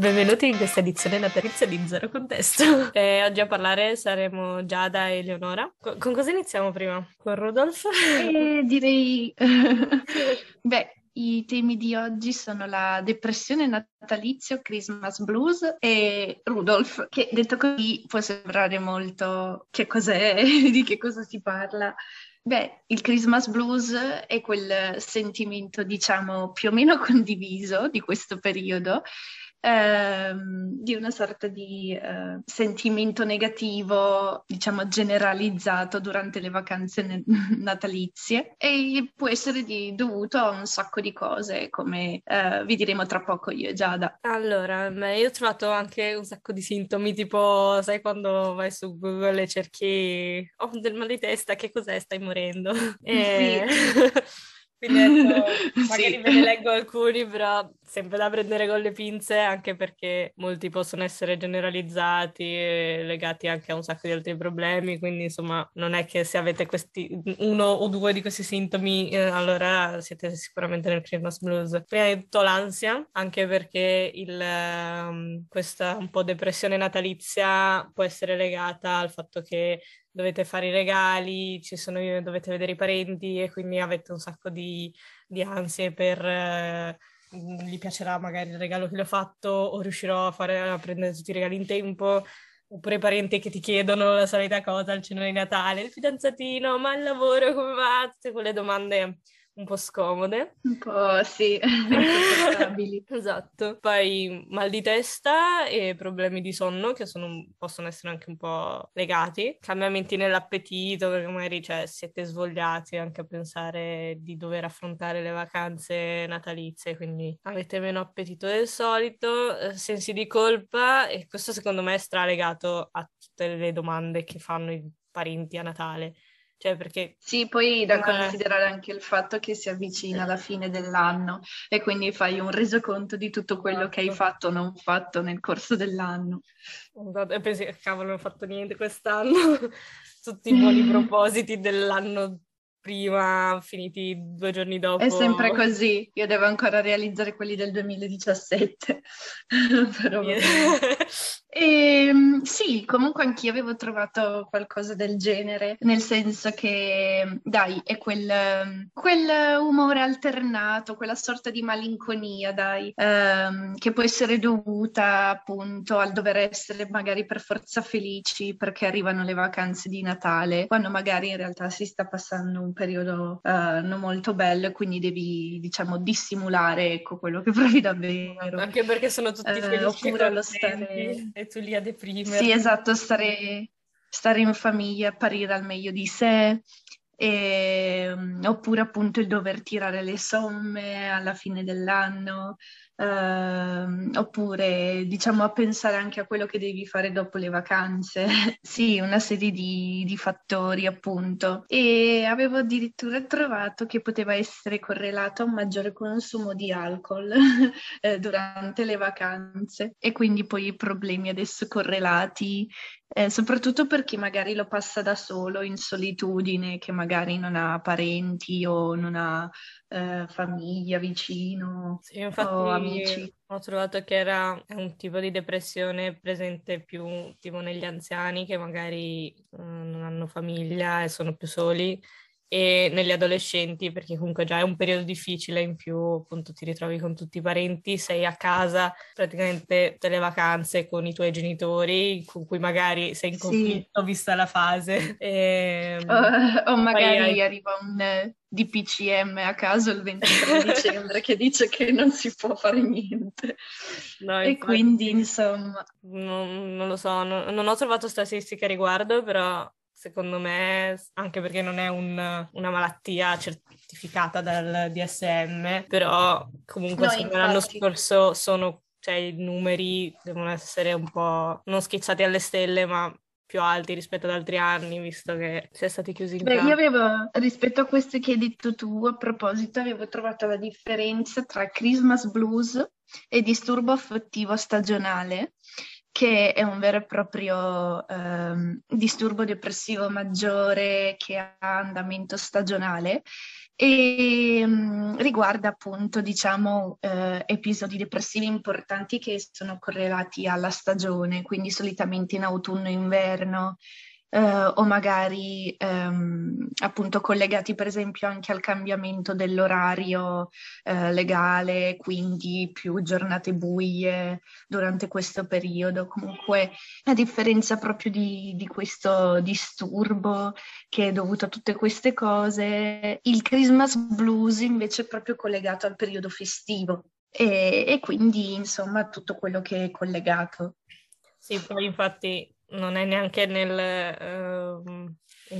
Benvenuti in questa edizione natalizia di Zero Contesto. E oggi a parlare saremo Giada e Eleonora. Con, con cosa iniziamo prima? Con Rudolf? Eh, direi... Beh, i temi di oggi sono la depressione natalizio, Christmas blues e Rudolf, che detto così può sembrare molto che cos'è, di che cosa si parla. Beh, il Christmas blues è quel sentimento, diciamo, più o meno condiviso di questo periodo, ehm, di una sorta di eh, sentimento negativo, diciamo, generalizzato durante le vacanze ne- natalizie e può essere di- dovuto a un sacco di cose, come eh, vi diremo tra poco io e Giada. Allora, io ho trovato anche un sacco di sintomi, tipo, sai quando vai su Google e cerchi ho del mal di testa, che cos'è? Stai morendo. E... Quindi ecco, magari Sì. ve ne leggo alcuni, però sempre da prendere con le pinze, anche perché molti possono essere generalizzati e legati anche a un sacco di altri problemi, quindi insomma non è che se avete questi uno o due di questi sintomi, eh, allora siete sicuramente nel Christmas blues. Prima di tutto l'ansia, anche perché il, ehm, questa un po' depressione natalizia può essere legata al fatto che dovete fare i regali, sono, dovete vedere i parenti e quindi avete un sacco di, di ansie per eh, gli piacerà magari il regalo che le ho fatto o riuscirò a fare a prendere tutti i regali in tempo. Oppure i parenti che ti chiedono la solita cosa, il cenone di Natale, il fidanzatino, ma il lavoro come va? Tutte quelle domande un po' scomode. Un po' sì. Esatto. Poi mal di testa e problemi di sonno che sono- possono essere anche un po' legati. Cambiamenti nell'appetito, perché magari cioè, siete svogliati anche a pensare di dover affrontare le vacanze natalizie, quindi avete meno appetito del solito, eh, sensi di colpa e questo secondo me è stralegato a tutte le domande che fanno i parenti a Natale. Cioè, perché Sì, poi da considerare anche il fatto che si avvicina la fine dell'anno e quindi fai un resoconto di tutto quello che hai Esatto. fatto o non fatto nel corso dell'anno. Esatto, E pensi, cavolo, non ho fatto niente quest'anno. Tutti i buoni propositi dell'anno prima, finiti due giorni dopo. È sempre così, io devo ancora realizzare quelli del 2017, però bene. Ehm, sì, comunque anch'io avevo trovato qualcosa del genere, nel senso che, dai, è quel, quel umore alternato, quella sorta di malinconia, dai, ehm, che può essere dovuta appunto al dover essere magari per forza felici perché arrivano le vacanze di Natale, quando magari in realtà si sta passando un periodo eh, non molto bello e quindi devi, diciamo, dissimulare, ecco, quello che provi davvero. Anche perché sono tutti Eh, felici oppure contenti stare- e tu lì a deprimerti. Sì, esatto, stare, stare in famiglia, apparire al meglio di sé, e, mm, oppure appunto il dover tirare le somme alla fine dell'anno, ehm, oppure diciamo a pensare anche a quello che devi fare dopo le vacanze. Sì, una serie di, di fattori appunto. E avevo addirittura trovato che poteva essere correlato a un maggiore consumo di alcol eh, durante le vacanze e quindi poi i problemi adesso correlati, eh, soprattutto per chi magari lo passa da solo in solitudine, che magari non ha parenti o non ha eh, famiglia vicino Sì, o infatti amici. ho trovato che era un tipo di depressione presente più tipo negli anziani che magari eh, non hanno famiglia e sono più soli e negli adolescenti perché comunque già è un periodo difficile in più appunto ti ritrovi con tutti i parenti, sei a casa praticamente tutte le vacanze con i tuoi genitori con cui magari sei in Sì. conflitto vista la fase e O, o magari hai- arriva un eh, DPCM a caso il 23 dicembre che dice che non si può fare niente. No, E quindi, insomma, Non, non lo so, non, non ho trovato statistiche a riguardo, però secondo me, anche perché non è un- una malattia certificata dal DSM, però comunque No, me l'anno infatti. scorso sono, cioè i numeri devono essere un po' non schizzati alle stelle, ma più alti rispetto ad altri anni, visto che si è stati chiusi in Beh, io casa. avevo, rispetto a questo che hai detto tu, a proposito, avevo trovato la differenza tra Christmas blues e disturbo affettivo stagionale, che è un vero e proprio ehm, disturbo depressivo maggiore che ha andamento stagionale e um, riguarda appunto, diciamo, eh, episodi depressivi importanti che sono correlati alla stagione, quindi solitamente in autunno e inverno, eh, o magari ehm, appunto collegati per esempio anche al cambiamento dell'orario eh, legale, quindi più giornate buie durante questo periodo. Comunque, a differenza proprio di, di questo disturbo che è dovuto a tutte queste cose, il Christmas blues invece è proprio collegato al periodo festivo. E, e, quindi insomma tutto quello che è collegato. Sì, poi infatti non è neanche nel uh,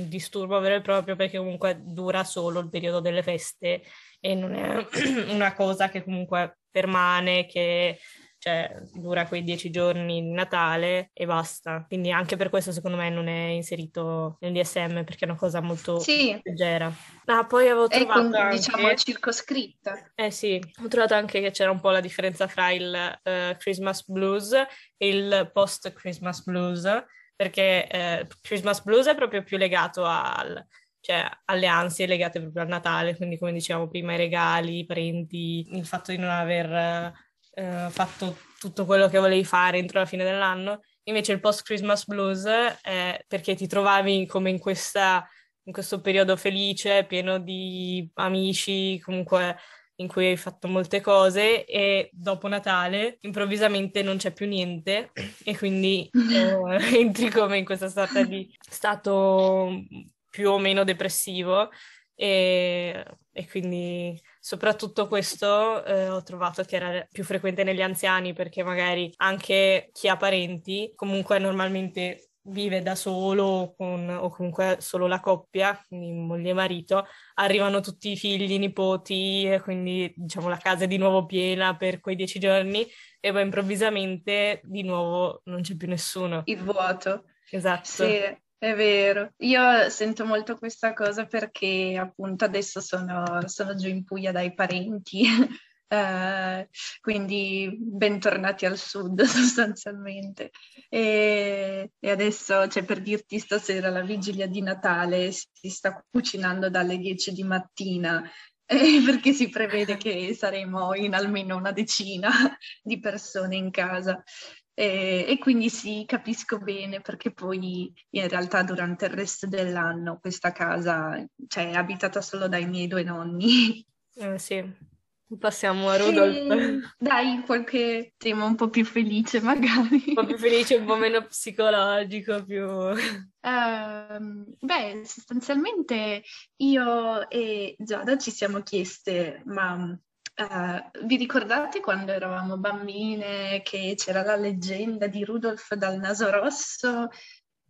disturbo vero e proprio perché comunque dura solo il periodo delle feste e non è una cosa che comunque permane, che cioè dura quei dieci giorni di Natale e basta. Quindi anche per questo secondo me non è inserito nel DSM perché è una cosa molto sì. leggera. Ah, poi avevo trovato con, anche... diciamo circoscritta. Eh sì, ho trovato anche che c'era un po' la differenza fra il uh, Christmas blues e il post Christmas blues perché eh, Christmas blues è proprio più legato al, cioè, alle ansie legate proprio al Natale, quindi come dicevamo prima i regali, i parenti, il fatto di non aver eh, fatto tutto quello che volevi fare entro la fine dell'anno. Invece il post-Christmas blues è perché ti trovavi come in, questa, in questo periodo felice, pieno di amici, comunque in cui hai fatto molte cose e dopo Natale improvvisamente non c'è più niente e quindi eh, entri come in questa sorta di stato più o meno depressivo e, e quindi soprattutto questo eh, ho trovato che era più frequente negli anziani perché magari anche chi ha parenti comunque normalmente vive da solo con, o comunque solo la coppia, quindi moglie e marito, arrivano tutti i figli, i nipoti, e quindi diciamo la casa è di nuovo piena per quei dieci giorni e poi improvvisamente di nuovo non c'è più nessuno. Il vuoto. Esatto. Sì. È vero, io sento molto questa cosa perché appunto adesso sono, sono giù in Puglia dai parenti, eh, quindi bentornati al sud sostanzialmente. E, e, adesso, cioè, per dirti, stasera la vigilia di Natale si sta cucinando dalle 10 di mattina eh, perché si prevede che saremo in almeno una decina di persone in casa. E, e, quindi sì, capisco bene perché poi in realtà durante il resto dell'anno questa casa cioè, è abitata solo dai miei due nonni. Eh, sì, passiamo a Rudolf. E, dai, qualche tema un po' più felice magari. Un po' più felice, un po' meno psicologico, più... Uh, beh, sostanzialmente io e Giada ci siamo chieste, ma Uh, vi ricordate quando eravamo bambine che c'era la leggenda di Rudolf dal naso rosso?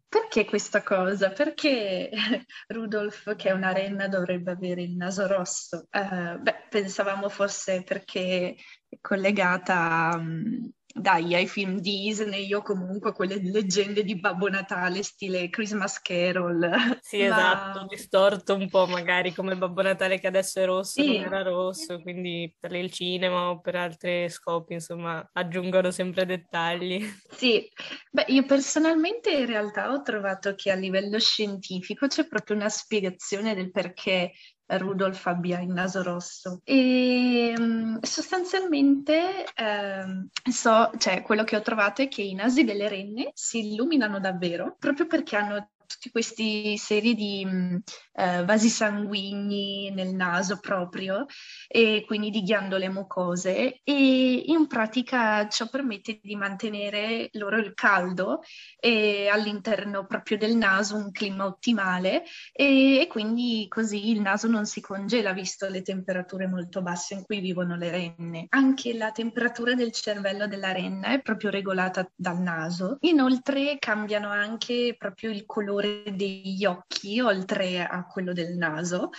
Perché questa cosa? Perché Rudolf, che è una renna, dovrebbe avere il naso rosso? Uh, beh, pensavamo fosse perché è collegata um, dai, ai film Disney o comunque quelle leggende di Babbo Natale stile Christmas Carol. Sì, Ma... esatto, distorto un po' magari come Babbo Natale che adesso è rosso, sì. non era rosso, quindi per il cinema o per altri scopi, insomma, aggiungono sempre dettagli. Sì, beh, io personalmente in realtà ho trovato che a livello scientifico c'è proprio una spiegazione del perché Rudolf abbia il naso rosso. E mm, sostanzialmente eh, so, cioè, quello che ho trovato è che i nasi delle renne si illuminano davvero proprio perché hanno tutti questi serie di uh, vasi sanguigni nel naso proprio e quindi di ghiandole mucose e in pratica ciò permette di mantenere loro il caldo e all'interno proprio del naso un clima ottimale e, e quindi così il naso non si congela visto le temperature molto basse in cui vivono le renne. Anche la temperatura del cervello della renna è proprio regolata dal naso. Inoltre cambiano anche proprio il colore colore degli occhi oltre a quello del naso.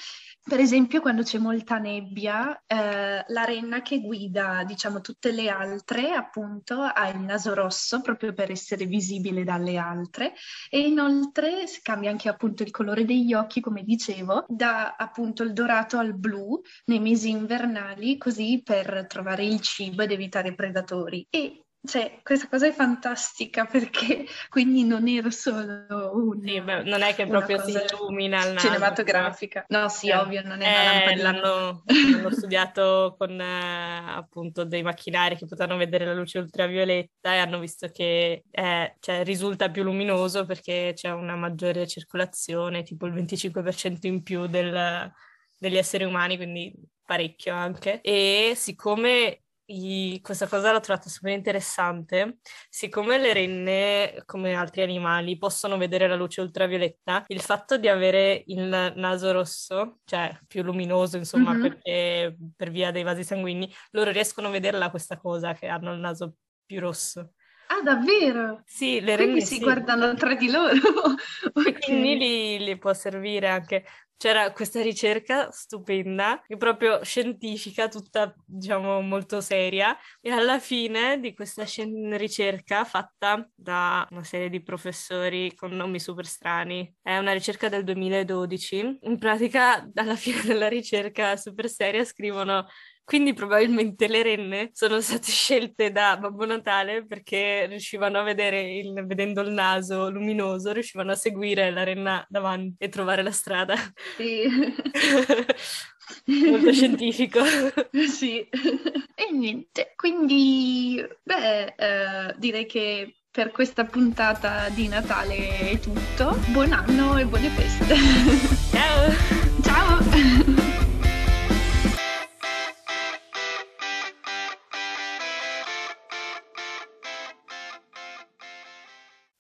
Per esempio, quando c'è molta nebbia, eh, la renna che guida, diciamo, tutte le altre, appunto, ha il naso rosso proprio per essere visibile dalle altre e inoltre cambia anche appunto il colore degli occhi, come dicevo, da appunto il dorato al blu nei mesi invernali, così per trovare il cibo ed evitare predatori. E cioè, questa cosa è fantastica perché quindi non era solo un, sì, beh, non è che proprio si illumina il naso. Cinematografica. No, sì, eh, ovvio, non è eh, lampadina. L'hanno, l'hanno studiato con eh, appunto dei macchinari che potevano vedere la luce ultravioletta e hanno visto che è, cioè, risulta più luminoso perché c'è una maggiore circolazione, tipo il 25% in più del, degli esseri umani, quindi parecchio anche. E siccome i, questa cosa l'ho trovata super interessante. Siccome le renne, come altri animali, possono vedere la luce ultravioletta, il fatto di avere il naso rosso, cioè più luminoso, insomma, mm-hmm. perché, per via dei vasi sanguigni, loro riescono a vederla questa cosa che hanno il naso più rosso. Ah, davvero? Sì, le renne Quindi si sì. guardano tra di loro. okay. Quindi li, li, può servire anche c'era questa ricerca stupenda, proprio scientifica, tutta diciamo molto seria, e alla fine di questa scien- ricerca fatta da una serie di professori con nomi super strani, è una ricerca del 2012, in pratica alla fine della ricerca super seria scrivono quindi probabilmente le renne sono state scelte da Babbo Natale perché riuscivano a vedere, il, vedendo il naso luminoso, riuscivano a seguire la renna davanti e trovare la strada. Sì. Molto scientifico. sì. E niente, quindi, beh, eh, direi che per questa puntata di Natale è tutto. Buon anno e buone feste. Ciao! Ciao!